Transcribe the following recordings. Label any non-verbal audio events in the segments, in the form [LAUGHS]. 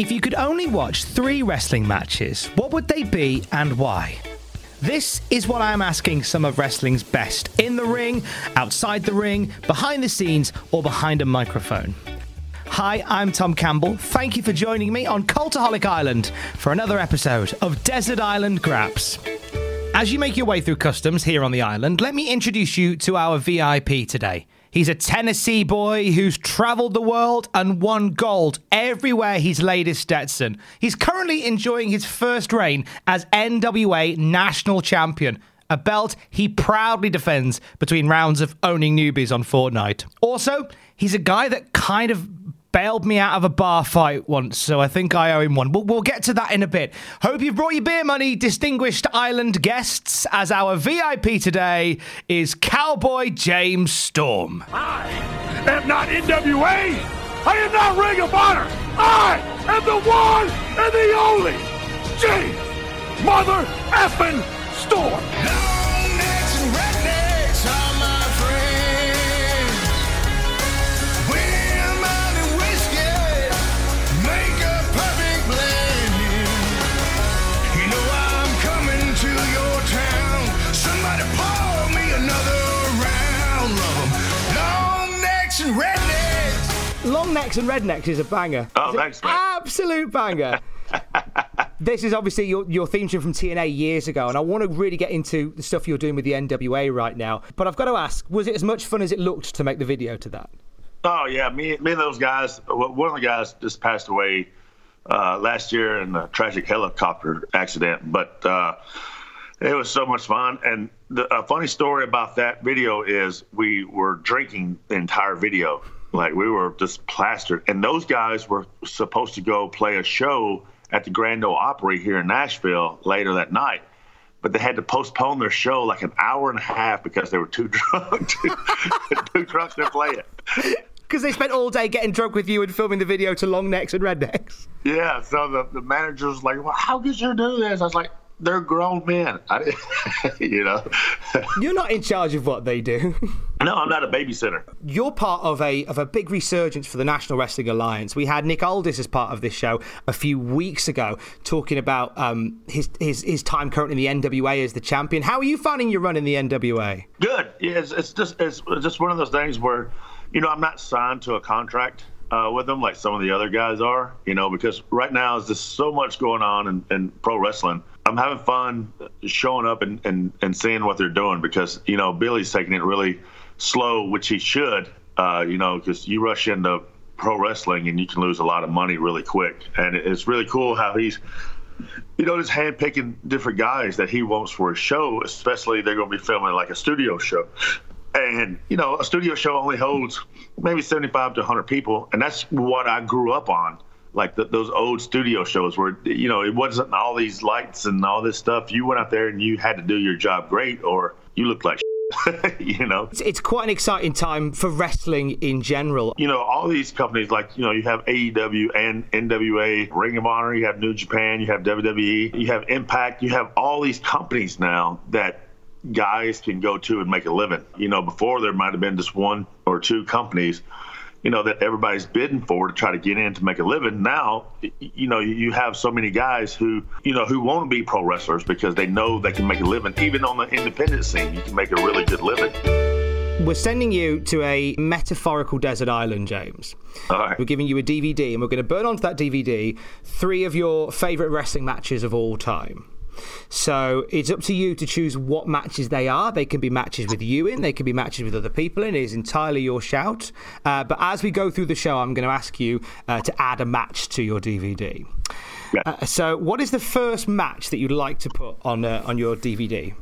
If you could only watch three wrestling matches, what would they be and why? This is what I'm asking some of wrestling's best in the ring, outside the ring, behind the scenes, or behind a microphone. Hi, I'm Tom Campbell. Thank you for joining me on Cultaholic Island for another episode of Desert Island Graps. As you make your way through customs here on the island, let me introduce you to our VIP today. He's a Tennessee boy who's traveled the world and won gold everywhere he's laid his Stetson. He's currently enjoying his first reign as NWA National Champion, a belt he proudly defends between rounds of owning newbies on Fortnite. Also, he's a guy that kind of bailed me out of a bar fight once, so I think I owe him one. But we'll get to that in a bit. Hope you've brought your beer money, distinguished island guests, as our VIP today is Cowboy James Storm. I am not NWA. I am not Ring of Honor. I am the one and the only James Mother Effin Storm. Long Necks and Rednecks is a banger. Oh, thanks, mate. Absolute banger. [LAUGHS] this is obviously your, your theme tune from TNA years ago, and I want to really get into the stuff you're doing with the NWA right now. But I've got to ask, was it as much fun as it looked to make the video to that? Oh yeah, me, me and those guys. One of the guys just passed away uh, last year in a tragic helicopter accident, but uh, it was so much fun. And the, a funny story about that video is we were drinking the entire video, like we were just plastered. And those guys were supposed to go play a show at the Grand Ole Opry here in Nashville later that night. But they had to postpone their show like an hour and a half because they were too [LAUGHS] drunk, to, too drunk to play it. Because they spent all day getting drunk with you and filming the video to Long Necks and Rednecks. Yeah, so the, the manager was like, well, how could you do this? I was like, they're grown men. I [LAUGHS] you know. [LAUGHS] You're not in charge of what they do. [LAUGHS] no, I'm not a babysitter. You're part of a of a big resurgence for the National Wrestling Alliance. We had Nick Aldis as part of this show a few weeks ago, talking about um, his, his his time currently in the NWA as the champion. How are you finding your run in the NWA? Good. Yeah, it's, it's just it's just one of those things where, you know, I'm not signed to a contract. Uh, with them like some of the other guys are, you know, because right now is just so much going on in, in pro wrestling. I'm having fun showing up and, and, and seeing what they're doing because, you know, Billy's taking it really slow, which he should, uh, you know, because you rush into pro wrestling and you can lose a lot of money really quick. And it's really cool how he's, you know, just handpicking different guys that he wants for a show, especially they're going to be filming like a studio show. And, you know, a studio show only holds maybe 75 to 100 people. And that's what I grew up on like the, those old studio shows where you know it wasn't all these lights and all this stuff. You went out there and you had to do your job great, or you looked like [LAUGHS] you know. It's, it's quite an exciting time for wrestling in general. You know, all these companies like you know you have AEW and NWA, Ring of Honor, you have New Japan, you have WWE, you have Impact, you have all these companies now that guys can go to and make a living. You know, before there might have been just one or two companies you know that everybody's bidding for to try to get in to make a living. Now, you know, you have so many guys who you know who want to be pro wrestlers because they know they can make a living. Even on the independent scene, you can make a really good living. We're sending you to a metaphorical desert island, James. All right. We're giving you a DVD, and we're going to burn onto that DVD three of your favourite wrestling matches of all time. So it's up to you to choose what matches they are. They can be matches with you in, they can be matches with other people in. It is entirely your shout. Uh, but as we go through the show, I'm going to ask you uh, to add a match to your DVD. Yeah. Uh, so, what is the first match that you'd like to put on uh, on your DVD?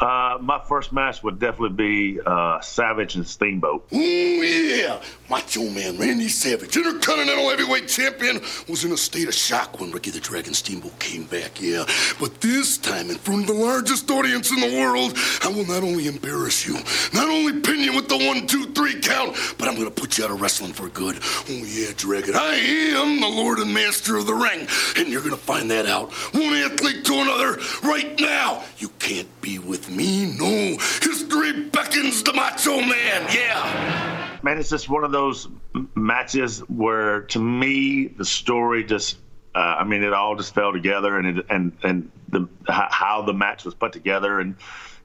Uh, my first match would definitely be uh, Savage and Steamboat. Ooh, yeah. Macho Man Randy Savage, Intercontinental Heavyweight Champion, was in a state of shock when Ricky the Dragon Steamboat came back, yeah. But this time, in front of the largest audience in the world, I will not only embarrass you, not only pin you with the one, two, three count, but I'm to put you out of wrestling for good. Oh, yeah, Dragon, I am the Lord and Master of the Ring, and you're to find that out. One athlete to another right now. You can't be with me, no. History beckons the Macho Man, yeah. Man, it's just one of those matches where, to me, the story just. Uh, I mean, it all just fell together, and it, and and the how the match was put together, and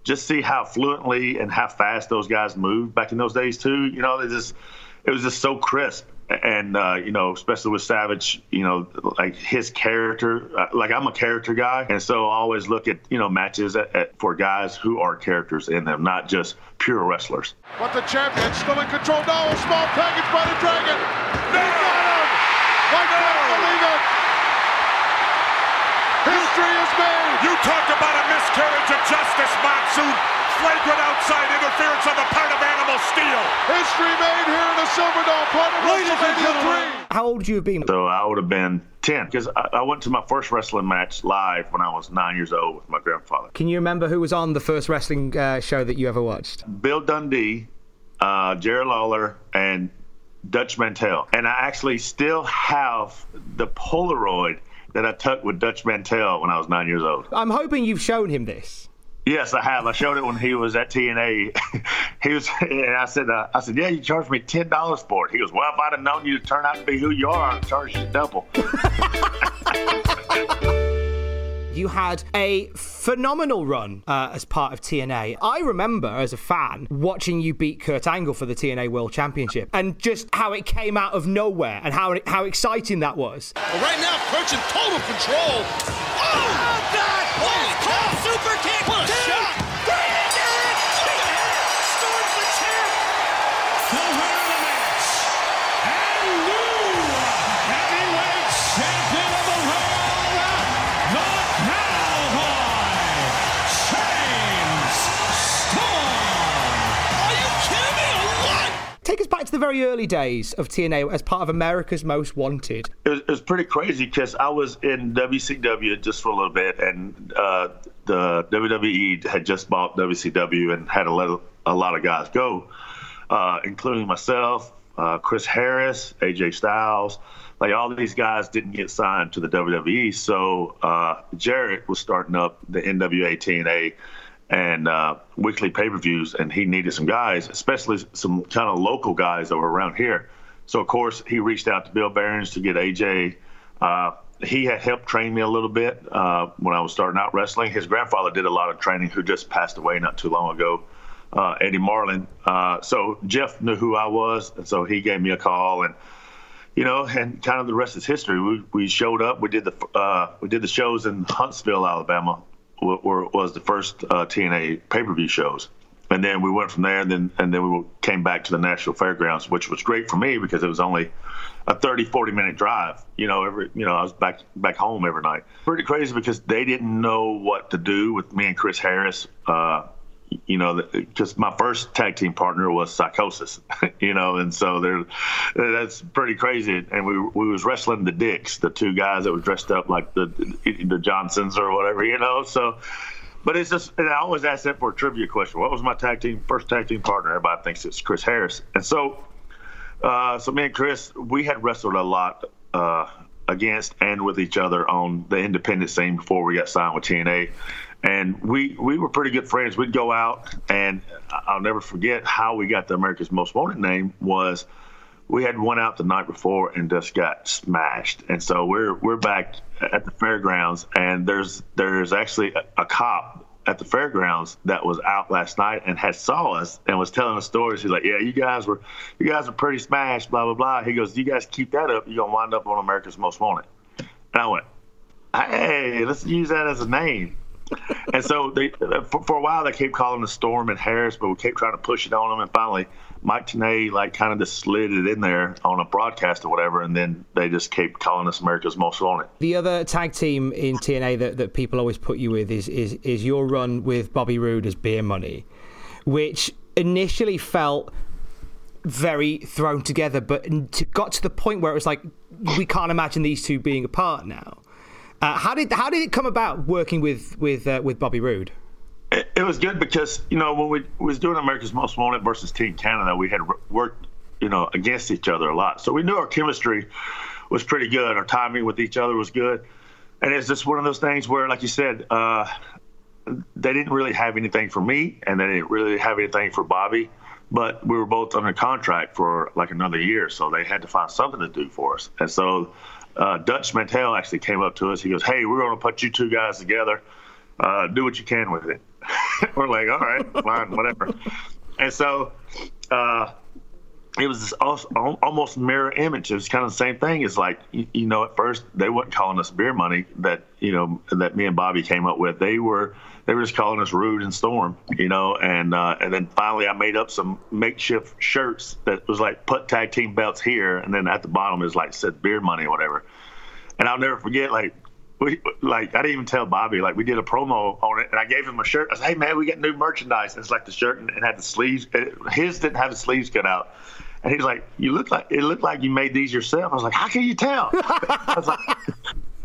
just see how fluently and how fast those guys moved back in those days too. You know, they just it was just so crisp, and uh, you know, especially with Savage, you know, like his character. Uh, like I'm a character guy, and so I always look at you know matches at, at, for guys who are characters in them, not just pure wrestlers. But the champion still in control now. A small package by the Dragon. They got him. I can't believe it. History is made. You talk about a miscarriage of justice, Monsoon. Flagrant outside interference on the part of Animal Steele. History made here in the Silverdome, part of WrestleMania 3. How old would you have been? So I would have been 10 because I, I went to my first wrestling match live when I was nine years old with my grandfather. Can you remember who was on the first wrestling uh, show that you ever watched? Bill Dundee, uh, Jerry Lawler, and Dutch Mantell. And I actually still have the Polaroid that I took with Dutch Mantell when I was nine years old. I'm hoping you've shown him this. Yes, I have. I showed it when he was at TNA. [LAUGHS] he was, and I said, uh, I said, yeah, you charged me ten dollars for it. He goes, well, if I'd have known you to turn out to be who you are, I'd charge you double. [LAUGHS] You had a phenomenal run uh, as part of TNA. I remember as a fan watching you beat Kurt Angle for the TNA World Championship and just how it came out of nowhere and how how exciting that was. But right now, Kurt's in total control. Oh, God! Holy very early days of TNA as part of America's Most Wanted. it was, it was pretty crazy because I was in WCW just for a little bit, and uh, the WWE had just bought WCW and had to let a lot of guys go, uh, including myself, uh, Chris Harris, AJ Styles. Like all these guys didn't get signed to the WWE, so uh, Jarrett was starting up the NWA TNA and uh, weekly pay-per-views, and he needed some guys, especially some kind of local guys that were around here. So of course he reached out to Bill Behrens to get AJ. Uh, he had helped train me a little bit uh, when I was starting out wrestling. His grandfather did a lot of training, who just passed away not too long ago, uh, Eddie Marlin. Uh, so Jeff knew who I was, and so he gave me a call and you know, and kind of the rest is history. We, we showed up. We did the uh, we did the shows in Huntsville, Alabama, where was the first uh, TNA pay per view shows, and then we went from there, and then and then we came back to the National Fairgrounds, which was great for me because it was only a 30, 40 minute drive. You know, every you know I was back back home every night. Pretty crazy because they didn't know what to do with me and Chris Harris. Uh, you know, because my first tag team partner was Psychosis, [LAUGHS] you know, and so there, that's pretty crazy. And we we was wrestling the Dicks, the two guys that were dressed up like the the Johnsons or whatever, you know. So, but it's just, and I always ask that for a trivia question. What was my tag team first tag team partner? Everybody thinks it's Chris Harris, and so, uh, so me and Chris, we had wrestled a lot. Uh, against and with each other on the independent scene before we got signed with TNA and we we were pretty good friends. We'd go out, and I'll never forget how we got the America's Most Wanted name was we had went out the night before and just got smashed, and so we're we're back at the fairgrounds, and there's there's actually a, a cop at the fairgrounds that was out last night and had saw us and was telling us stories. He's like, "Yeah, you guys were, you guys are pretty smashed." Blah blah blah. He goes, "You guys keep that up, you're gonna wind up on America's Most Wanted." And I went, "Hey, let's use that as a name." [LAUGHS] and so they, uh, for, for, a while they kept calling the Storm and Harris, but we kept trying to push it on them. And finally, Mike Tenay like kind of just slid it in there on a broadcast or whatever, and then they just kept calling us America's Most Wanted. The other tag team in TNA that, that people always put you with is, is is your run with Bobby Roode as Beer Money, which initially felt very thrown together, but got to the point where it was like we can't imagine these two being apart now. Uh, how did how did it come about working with with uh, with Bobby Roode? It, it, was good because you know when we was doing America's Most Wanted versus Team Canada, we had worked you know against each other a lot, so we knew our chemistry was pretty good. Our timing with each other was good, and it's just one of those things where, like you said, uh, they didn't really have anything for me, and they didn't really have anything for Bobby. But we were both under contract for like another year, so they had to find something to do for us. And so uh, Dutch Mantell actually came up to us. He goes, "Hey, we're going to put you two guys together. Uh, do what you can with it." [LAUGHS] we're like, "All right, fine, whatever." And so uh, it was this almost mirror image. It was kind of the same thing. It's like you, know, at first they weren't calling us beer money that you know that me and Bobby came up with. They were they were just calling us Roode and Storm, you know, and uh, and then finally I made up some makeshift shirts that was like put tag team belts here, and then at the bottom is like said beer money or whatever. And I'll never forget like we like I didn't even tell Bobby like we did a promo on it, and I gave him a shirt. I said, "Hey man, we got new merchandise." And it's like the shirt and it had the sleeves. It, his didn't have the sleeves cut out. And he's like, "You look like it looked like you made these yourself." I was like, "How can you tell?" [LAUGHS] I was like,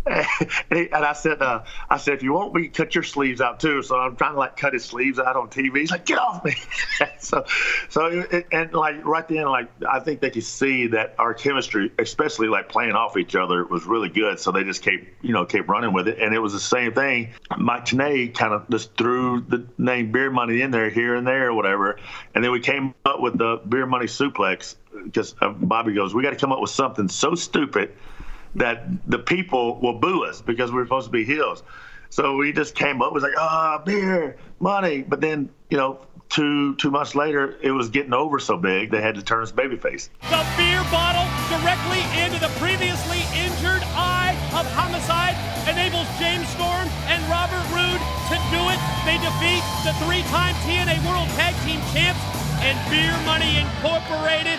[LAUGHS] and, I said, uh, I said, if you want me, cut your sleeves out too. So I'm trying to like cut his sleeves out on TV. He's like, get off me. [LAUGHS] so, so it, and like right then, like I think they could see that our chemistry, especially like playing off each other, was really good. So they just kept, you know, kept running with it. And it was the same thing. Mike Tenay kind of just threw the name Beer Money in there here and there or whatever. And then we came up with the Beer Money Suplex because uh, Bobby goes, we got to come up with something so stupid that the people will boo us because we're supposed to be heels. So we just came up, was like, ah, oh, beer, money. But then, you know, two two months later, it was getting over so big they had to turn us babyface. The beer bottle directly into the previously injured eye of Homicide enables James Storm and Robert Roode to do it. They defeat the three-time TNA World Tag Team Champs and Beer Money Incorporated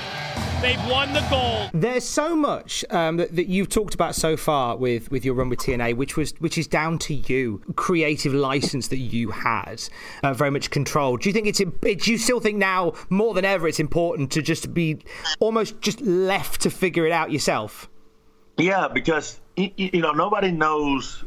They've won the gold. There's so much um, that, that, you've talked about so far with, with your run with TNA, which was which is down to you, creative license that you had, uh, very much control. Do you think it's? Do you still think now more than ever it's important to just be almost just left to figure it out yourself? Yeah, because you know nobody knows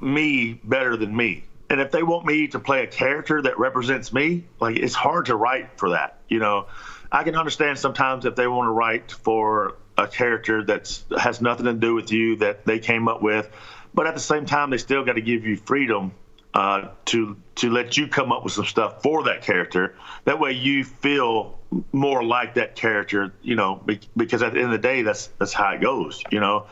me better than me and if they want me to play a character that represents me, like it's hard to write for that, you know. I can understand sometimes if they want to write for a character that has nothing to do with you that they came up with, but at the same time, they still got to give you freedom uh, to to let you come up with some stuff for that character. That way, you feel more like that character, you know, because at the end of the day, that's that's how it goes. You know,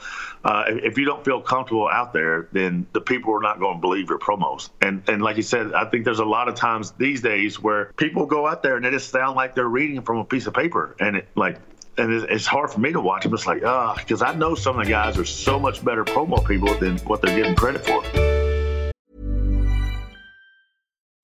uh, if you don't feel comfortable out there, then the people are not going to believe your promos. And and like you said, I think there's a lot of times these days where people go out there and they just sound like they're reading from a piece of paper, and it like. And it's hard for me to watch them. It's like, ah, uh, because I know some of the guys are so much better promo people than what they're getting credit for.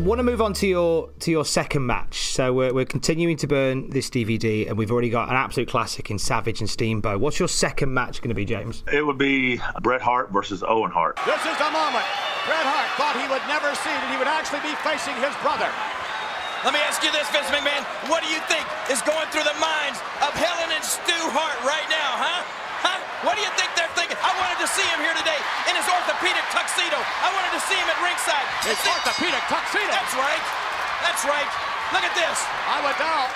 Want to move on to your to your second match? So we're, we're continuing to burn this DVD, and we've already got an absolute classic in Savage and Steamboat. What's your second match going to be, James? It would be Bret Hart versus Owen Hart. This is the moment. Bret Hart thought he would never see that he would actually be facing his brother. Let me ask you this, Vince McMahon. What do you think is going through the minds of Helen and Stu Hart right now, huh? Huh? What do you think they're thinking? I wanted to see him here today in his orthopedic tuxedo. I wanted to see him at ringside. His orthopedic tuxedo? That's right. That's right. Look at this. I would doubt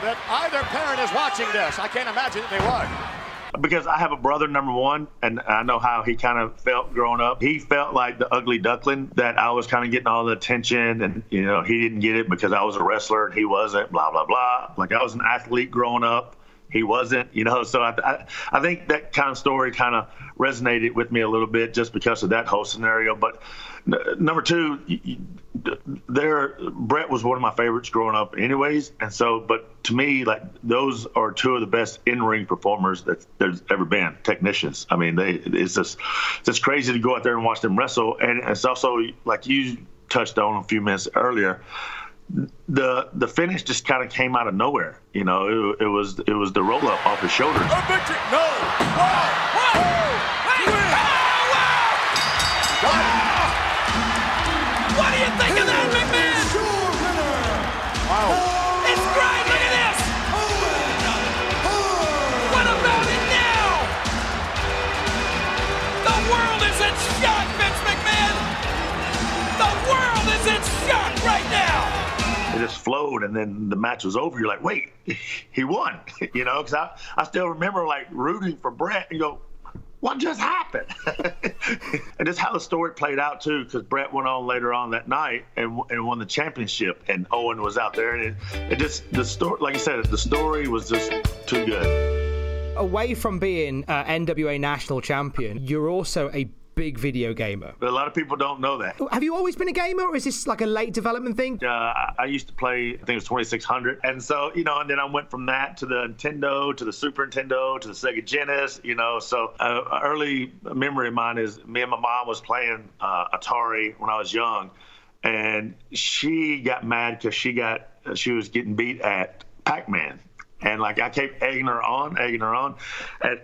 that either parent is watching this. I can't imagine that they would because I have a brother, number one, and I know how he kind of felt growing up. He felt like the ugly duckling that I was kind of getting all the attention, and you know he didn't get it because I was a wrestler and he wasn't. Blah blah blah. Like I was an athlete growing up, he wasn't. You know, so I I, I think that kind of story kind of resonated with me a little bit just because of that whole scenario. But n- number two, there Bret was one of my favorites growing up, anyways. And so, but to me, like those are two of the best in-ring performers that there's ever been. Technicians. I mean, they it's just it's just crazy to go out there and watch them wrestle. And it's also like you touched on a few minutes earlier. The the finish just kind of came out of nowhere. You know, it, it was it was the roll up off his shoulders. A victory! No! It just flowed, and then the match was over. You're like, wait, [LAUGHS] he won, [LAUGHS] you know? Because I, I still remember like rooting for Bret and go, what just happened? [LAUGHS] and just how the story played out too, because Bret went on later on that night and, and won the championship, and Owen was out there, and it, it just the story, like I said, the story was just too good. Away from being uh, NWA national champion, you're also a big video gamer. But a lot of people don't know that. Have you always been a gamer, or is this like a late development thing? Uh, I, used to play, I think it was 2600. And so, you know, and then I went from that to the Nintendo, to the Super Nintendo, to the Sega Genesis, you know. So, uh, early memory of mine is me and my mom was playing uh, Atari when I was young. And she got mad because she got, she was getting beat at Pac Man. And like I kept egging her on, egging her on. And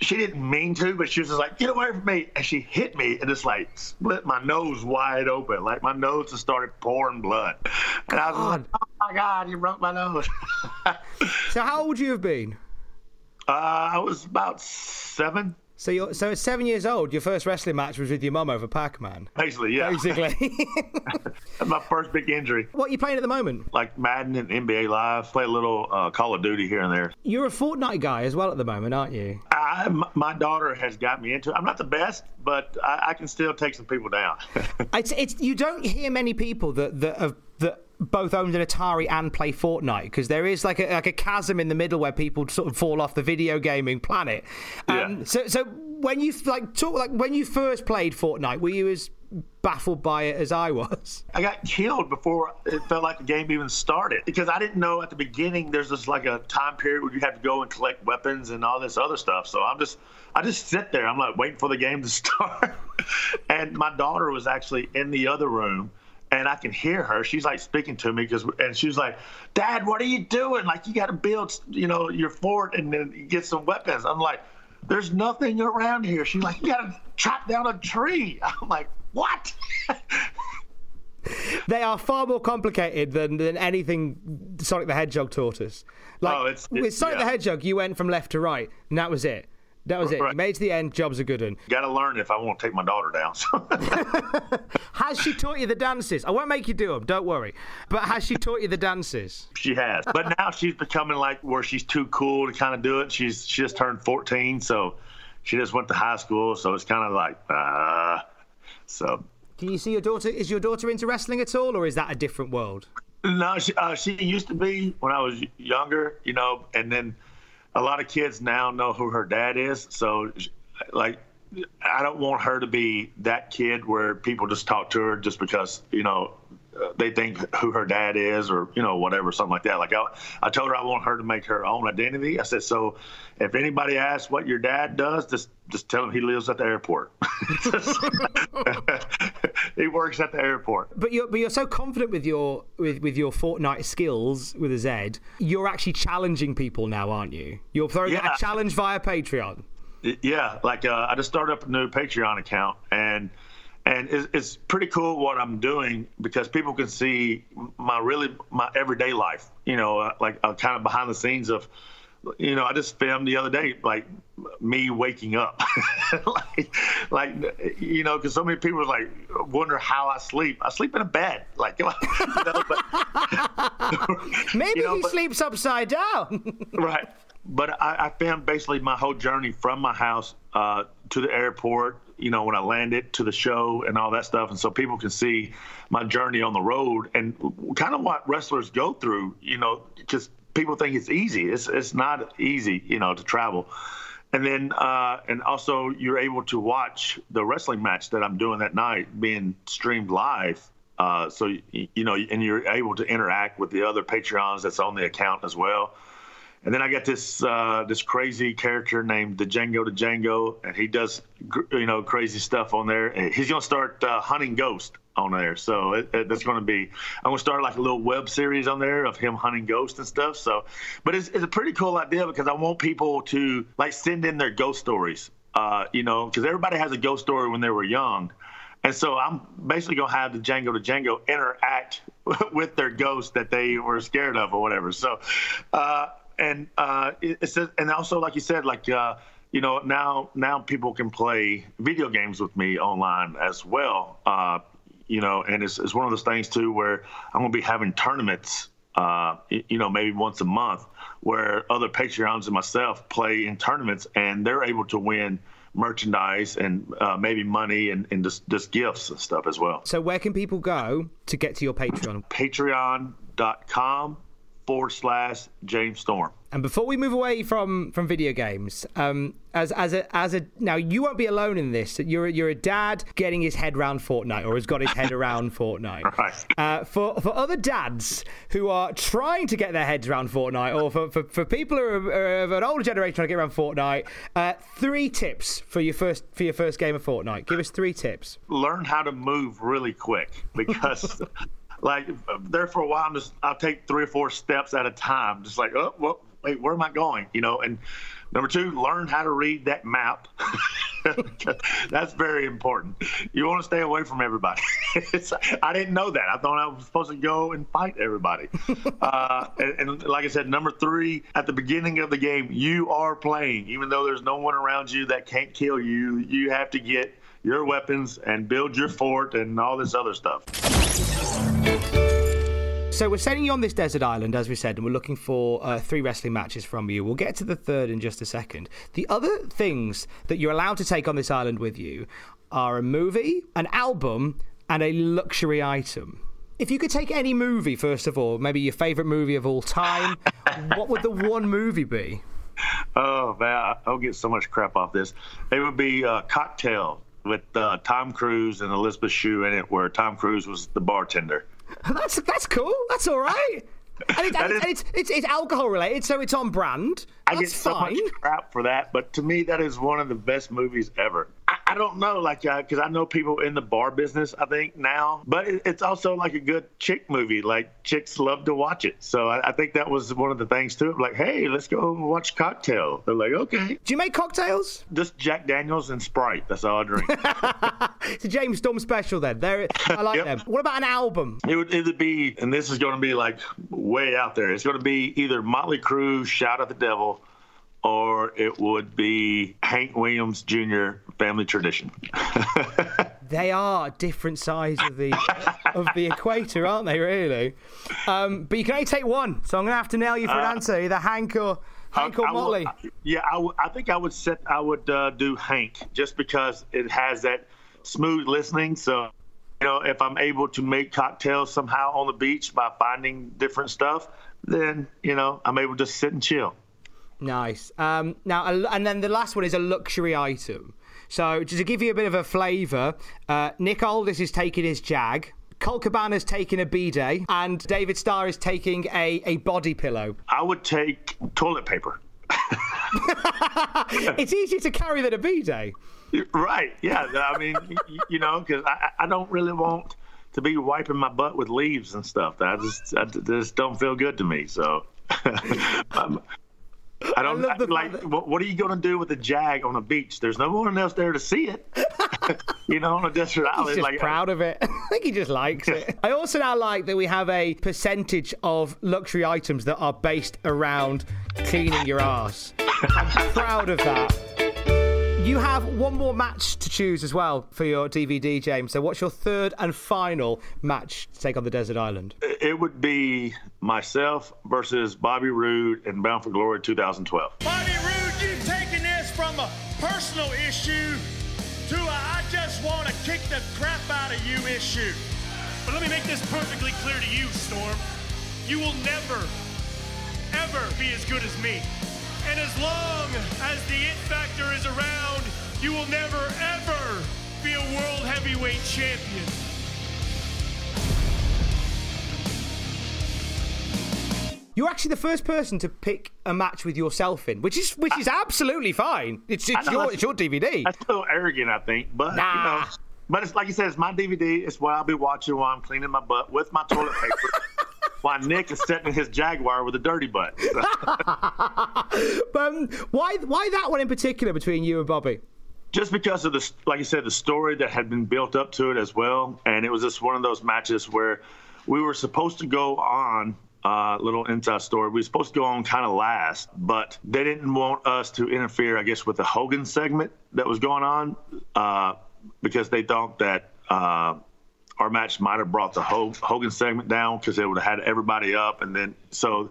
she didn't mean to, but she was just like, get away from me. And she hit me and just like split my nose wide open. Like my nose just started pouring blood. And I was like, oh my God, you broke my nose. so how old would you have been? Uh, I was about seven. So you're so at seven years old, your first wrestling match was with your mum over Pac-Man. Basically, yeah. Basically. [LAUGHS] my first big injury. What are you playing at the moment? Like Madden and NBA Live. Play a little uh, Call of Duty here and there. You're a Fortnite guy as well at the moment, aren't you? I, my daughter has got me into it. I'm not the best, but I, I can still take some people down. [LAUGHS] it's, it's you don't hear many people that that have that both owned an Atari and play Fortnite because there is like a, like a chasm in the middle where people sort of fall off the video gaming planet. Um, Yeah. So so when you like talk like when you first played Fortnite, were you as baffled by it as I was? [LAUGHS] I got killed before it felt like the game even started because I didn't know at the beginning there's this like a time period where you have to go and collect weapons and all this other stuff. So I'm just I just sit there. I'm like waiting for the game to [LAUGHS] start. and my daughter was actually in the other room and I can hear her. She's like speaking to me because, and she was like, "Dad, what are you doing? Like, you got to build, you know, your fort and then get some weapons." I'm like, "There's nothing around here." She's like, "You got to chop down a tree." [LAUGHS] I'm like, "What?" [LAUGHS] They are far more complicated than, than anything Sonic the Hedgehog taught us. Like Oh, it's- with it's- Sonic the. Hedgehog, you went from left to right, and that was it. That was it. You made to the end. Job's a good one. Got to learn if I want to take my daughter down. [LAUGHS] has she taught you the dances? I won't make you do them. Don't worry. But has she taught you the dances? She has. But now she's becoming like where she's too cool to kind of do it. She's she just turned 14, so she just went to high school. So it's kind of like, uh, so. Can you see your daughter? Is your daughter into wrestling at all, or is that a different world? No, she, uh, she used to be when I was younger, you know, and then a lot of kids now know who her dad is. So, like, I don't want her to be that kid where people just talk to her just because, you know, they think who her dad is or you know whatever something like that. Like I, I told her i want her to make her own identity. I said so if anybody asks what your dad does just just tell him he lives at the airport. [LAUGHS] He works at the airport. But you're but you're so confident with your with, with your fortnite skills with a z you're actually challenging people now aren't you? You're throwing yeah. a challenge via patreon. Yeah like uh, i just started up a new patreon account and and it's, it's, pretty cool what I'm doing because people can see my really my everyday life. You know, uh, like uh, kind of behind the scenes of, you know, I just filmed the other day like me waking up, [LAUGHS] like, like you know, because so many people like wonder how I sleep. I sleep in a bed, like [LAUGHS] you know, but, [LAUGHS] maybe you know, he but, sleeps upside down. right, but I, I filmed basically my whole journey from my house uh, to the airport you know, when I landed to the show and all that stuff. And so people can see my journey on the road and kind of what wrestlers go through, you know, because people think it's easy. It's, it's not easy, you know, to travel. And then, uh, and also you're able to watch the wrestling match that I'm doing that night being streamed live. Uh, so, you know, and you're able to interact with the other Patreons that's on the account as well. And then I got this uh, this crazy character named the Django to Django, and he does you know crazy stuff on there. He's gonna start uh, hunting ghosts on there, so it, it, that's gonna be. I'm gonna start like a little web series on there of him hunting ghosts and stuff. So, but it's, it's a pretty cool idea because I want people to like send in their ghost stories. Uh, you know, because everybody has a ghost story when they were young. And so I'm basically going to have the Django to Django interact [LAUGHS] with their ghost that they were scared of or whatever. So uh, and uh, it, it says, and also like you said, like uh, you know, now now people can play video games with me online as well. Uh, you know, and it's, it's one of those things too where I'm gonna be having tournaments. Uh, you know, maybe once a month, where other Patreons and myself play in tournaments, and they're able to win merchandise and uh, maybe money and, and just, just gifts and stuff as well. So, where can people go to get to your Patreon? Patreon.com forward slash James Storm. And before we move away from from video games, um, as as a as a now you won't be alone in this. You're you're a dad getting his head around Fortnite or has got his head [LAUGHS] around Fortnite. Right. Uh, for for other dads who are trying to get their heads around Fortnite, or for for, for people who are, are of an older generation trying to get around Fortnite, uh, three tips for your first for your first game of Fortnite. Give us three tips. Learn how to move really quick because [LAUGHS] like there for a while, I'm just I'll take three or four steps at a time, just like oh, well, wait, where am I going? You know, and number two, learn how to read that map. [LAUGHS] That's very important. You want to stay away from everybody. [LAUGHS] I didn't know that. I thought I was supposed to go and fight everybody. [LAUGHS] Uh, and, and, like I said, number three, at the beginning of the game, you are playing. Even though there's no one around you that can't kill you, you have to get your weapons and build your fort and all this other stuff. So we're sending you on this desert island, as we said, and we're looking for uh, three wrestling matches from you. We'll get to the third in just a second. The other things that you're allowed to take on this island with you are a movie, an album, and a luxury item. If you could take any movie, first of all, maybe your favourite movie of all time, [LAUGHS] what would the one movie be? Oh man, I'll get so much crap off this. It would be uh, Cocktail with uh, Tom Cruise and Elizabeth Shue in it, where Tom Cruise was the bartender. [LAUGHS] That's that's cool. That's all right. And, it, [LAUGHS] and, is, it's, it's, it's alcohol related, so it's on brand. I get so fine. much crap for that, but to me, that is one of the best movies ever. I, don't know, like, because uh, I know people in the bar business, I think now, but it, it's also like a good chick movie. Like, chicks love to watch it. So I, I, think that was one of the things to it. Like, hey, let's go watch Cocktail. They're like, okay. Do you make cocktails? Just Jack Daniels and Sprite. That's all I drink. [LAUGHS] it's a James Storm special then. There, I like yep. them. What about an album? It would either be, and this is going to be like way out there. It's going to be either Motley Crue, Shout at the Devil, or it would be Hank Williams Jr. Family Tradition. [LAUGHS] they are different sides of the of the equator, aren't they? Really. Um, but you can only take one, so I'm going to have to nail you for an Uh, answer, either Hank or Hank or I- I will- Motley. yeah, I, w- I think I would set. I would uh, do Hank just because it has that smooth listening. So, you know, if I'm able to make cocktails somehow on the beach by finding different stuff, then you know I'm able to sit and chill. Nice. Um, now, and then the last one is a luxury item. So, just to give you a bit of a flavour, uh, Nick Aldis is taking his Jag. Colt Cabana's taking a bidet, and David Starr is taking a, a body pillow. I would take toilet paper. [LAUGHS] it's easier to carry than a bidet. Right. Yeah. I mean, you know, because I, I don't really want to be wiping my butt with leaves and stuff. That just, I just don't feel good to me. So. [LAUGHS] I don't like. What, what are you going to do with a jag on a beach? There's no one else there to see it. [LAUGHS] you know, on a desert island. He's just like, proud of it. [LAUGHS] I think he just likes it. [LAUGHS] I also now like that we have a percentage of luxury items that are based around cleaning your ass. I'm proud of that. You have one more match to choose as well for your DVD, James. So, what's your third and final match to take on the desert island? It would be myself versus Bobby Roode in Bound for Glory 2012. Bobby Roode, you've taken this from a personal issue to a I just want to kick the crap out of you issue. But let me make this perfectly clear to you, Storm. You will never, ever be as good as me. And as long as the it factor is around, you will never, ever be a world heavyweight champion. You're actually the first person to pick a match with yourself in, which is which is absolutely fine. It's, it's know, your it's your DVD. That's a little arrogant, I think, but you know, but it's like you said, it's my DVD. It's what I'll be watching while I'm cleaning my butt with my toilet paper. [LAUGHS] while Nick is sitting in his Jaguar with a dirty butt. [LAUGHS] But um, why why that one in particular between you and Bobby? just because of the like you said the story that had been built up to it as well and it was just one of those matches where we were supposed to go on uh, little inside story. We were supposed to go on kind of last, but they didn't want us to interfere, I guess, with the Hogan segment that was going on uh, because they thought that uh, our match might have brought the Hogan segment down because it would have had everybody up. And then, so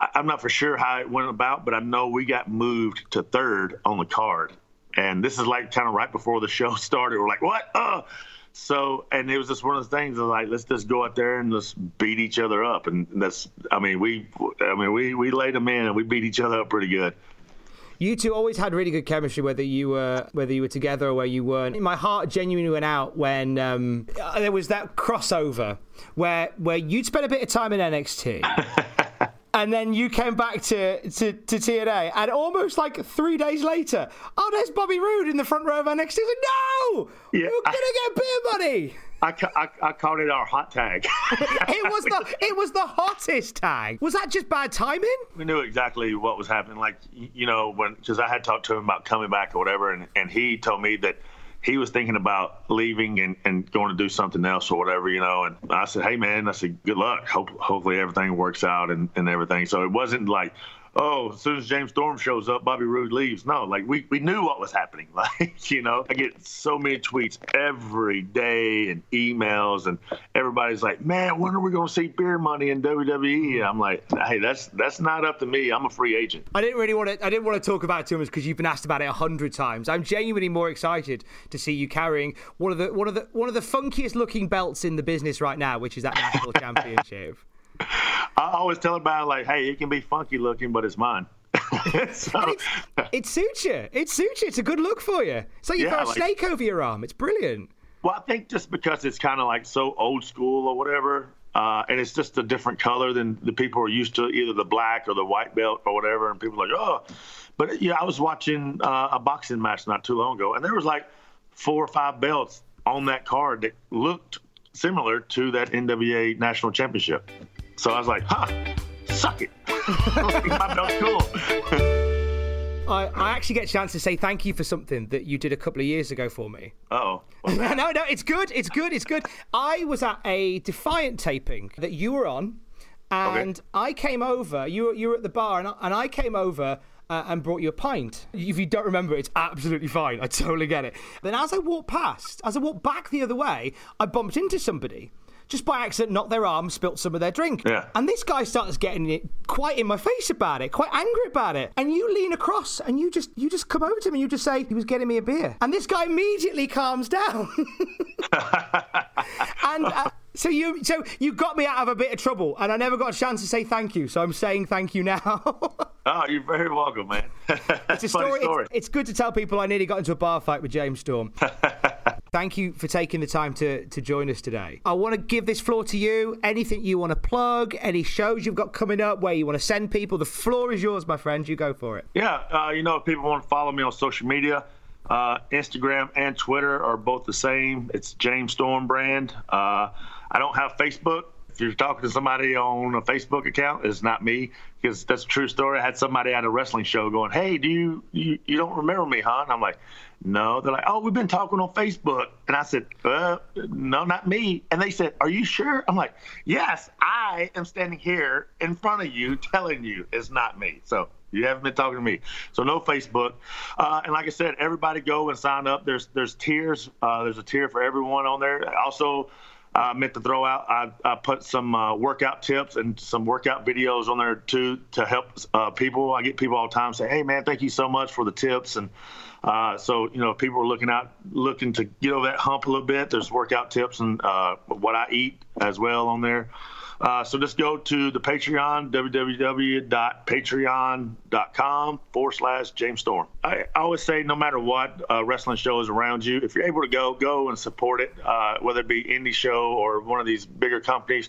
I'm not for sure how it went about, but I know we got moved to third on the card. And this is like kind of right before the show [LAUGHS] started. We're like, what? Uh, so, and it was just one of those things of like, let's just go out there and just beat each other up. And that's, I mean, we, I mean, we, we laid them in and we beat each other up pretty good. You two always had really good chemistry, whether you were whether you were together or where you weren't. My heart genuinely went out when um, uh, there was that crossover where where you'd spent a bit of time in NXT. [LAUGHS] And then you came back to, to, to TNA, and almost like three days later, oh, there's Bobby Roode in the front row of NXT. Was like, no, Yeah, you're gonna get beer money. I, I, I called it our hot tag. [LAUGHS] it was the it was the hottest tag. Was that just bad timing? we knew exactly what was happening. Like, you know, when because I had talked to him about coming back or whatever, and, and he told me that he was thinking about leaving and, and going to do something else or whatever, you know. And I said, hey, man, I said, good luck. Hope, hopefully everything works out and, and everything. So it wasn't like, oh, as soon as James Storm shows up, Bobby Roode leaves. No, like we, we knew what was happening. [LAUGHS] Like, you know, I get so many tweets every day and emails, and everybody's like, man, when are we going to see beer money in WWE? And I'm like, hey, that's that's not up to me. I'm a free agent. I didn't really want to. I didn't want to talk about it too much because you've been asked about it a hundred times. I'm genuinely more excited to see you carrying one of the one of the one of the funkiest looking belts in the business right now, which is that national [LAUGHS] championship. I always tell everybody, like, hey, it can be funky looking, but it's mine. [LAUGHS] so, It suits you. It suits you. It's a good look for you. It's like you've Yeah, got a like- snake over your arm. It's brilliant. well, I think just because it's kind of like so old school or whatever, uh, and it's just a different color than the people are used to, either the black or the white belt or whatever. And people are like, oh, but yeah, I was watching uh, a boxing match not too long ago, and there was like four or five belts on that card that looked similar to that NWA National Championship. So I was like, huh, suck it. [LAUGHS] My belt's cool. I, I actually get a chance to say thank you for something that you did a couple of years ago for me. Uh-oh. [LAUGHS] no, no, it's good. It's good. It's good. I was at a Defiant taping that you were on, and I came over. You were, you were at the bar, and I, and I came over. Uh, and brought you a pint. If you don't remember, it's absolutely fine. I totally get it. Then, as I walked past, as I walked back the other way, I bumped into somebody just by accident knocked their arm, spilt some of their drink. Yeah. And this guy starts getting it quite in my face about it, quite angry about it. And you lean across and you just you just come over to him and you just say he was getting me a beer. And this guy immediately calms down. [LAUGHS] and uh, so you so you got me out of a bit of trouble and I never got a chance to say thank you. So I'm saying thank you now. oh, [LAUGHS] you're very welcome, man. [LAUGHS] it's a story. story. It's, it's good to tell people I nearly got into a bar fight with James Storm. Thank you for taking the time to, to join us today. I want to give this floor to you. Anything you want to plug, any shows you've got coming up, where you want to send people, the floor is yours, my friend. You go for it. Yeah, uh, you know, if people want to follow me on social media, uh, Instagram and Twitter are both the same. It's James Storm Brand. Uh, I don't have Facebook. If you're talking to somebody on a Facebook account, it's not me because that's a true story. I had somebody at a wrestling show going, "Hey, do you you, you don't remember me, huh?" And I'm like, "No." They're like, "Oh, we've been talking on Facebook," and I said, uh, "No, not me." And they said, "Are you sure?" I'm like, "Yes, I am standing here in front of you, telling you it's not me." So you haven't been talking to me, so no Facebook. Uh, and like I said, everybody go and sign up. There's there's tiers. Uh, there's a tier for everyone on there. Also, I meant to throw out. I, I put some uh, workout tips and some workout videos on there too to help uh, people. I get people all the time say, "Hey man, thank you so much for the tips." And uh, so you know, if people are looking out, looking to get over that hump a little bit. There's workout tips and uh, what I eat as well on there. Uh, so just go to the Patreon, www.patreon.com forward slash James Storm. I, I, always say, no matter what uh, wrestling show is around you, if you're able to go, go and support it, uh, whether it be indie show or one of these bigger companies,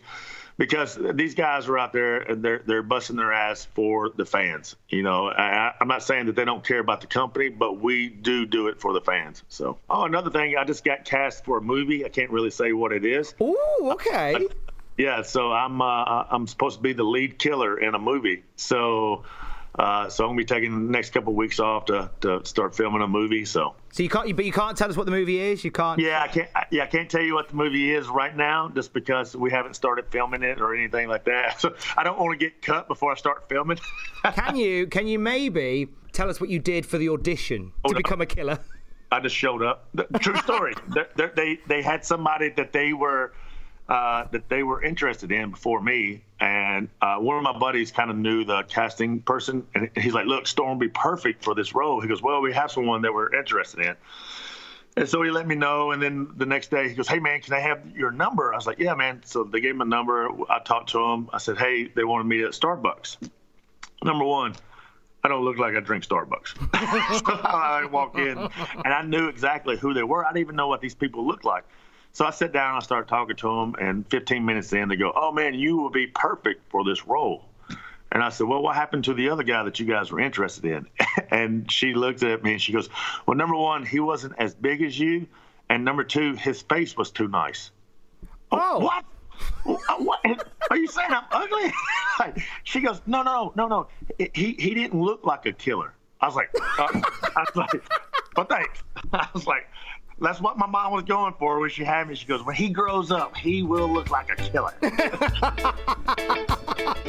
because these guys are out there and they're they're busting their ass for the fans. You know, I, I'm not saying that they don't care about the company, but we do do it for the fans. So, oh, another thing, I just got cast for a movie. I can't really say what it is. Ooh, okay. I, yeah, so I'm uh, I'm supposed to be the lead killer in a movie. So uh, so I'm gonna be taking the next couple of weeks off to, to start filming a movie. So so you can't, but you can't tell us what the movie is. You can't. Yeah, I can't. Yeah, I can't tell you what the movie is right now, just because we haven't started filming it or anything like that. [LAUGHS] So I don't want to get cut before I start filming. [LAUGHS] can you? Can you maybe tell us what you did for the audition oh, to no. become a killer? I just showed up. The, true story. [LAUGHS] they, they they had somebody that they were uh, that they were interested in before me. And uh, one of my buddies kind of knew the casting person, and he's like, "Look, Storm would be perfect for this role." He goes, "Well, we have someone that we're interested in." And so he let me know, and then the next day he goes, "Hey man, can I have your number?" I was like, "Yeah, man." So they gave him a number. I talked to him. I said, "Hey, they wanted me at Starbucks." Number one, I don't look like I drink Starbucks. [LAUGHS] I walk in, and I knew exactly who they were. I didn't even know what these people looked like. So I sit down, I start talking to them, and 15 minutes in, they go, "Oh man, you will be perfect for this role." And I said, "Well, what happened to the other guy that you guys were interested in?" [LAUGHS] and she looked at me and she goes, "Well, number one, he wasn't as big as you, and number two, his face was too nice." Oh, what? what? Are you saying I'm ugly? [LAUGHS] she goes, "No, no, no, no. He he didn't look like a killer." I was like, uh, [LAUGHS] I was like, well, thanks. I was like, that's what my mom was going for when she had me. She goes, when he grows up, he will look like a killer. [LAUGHS]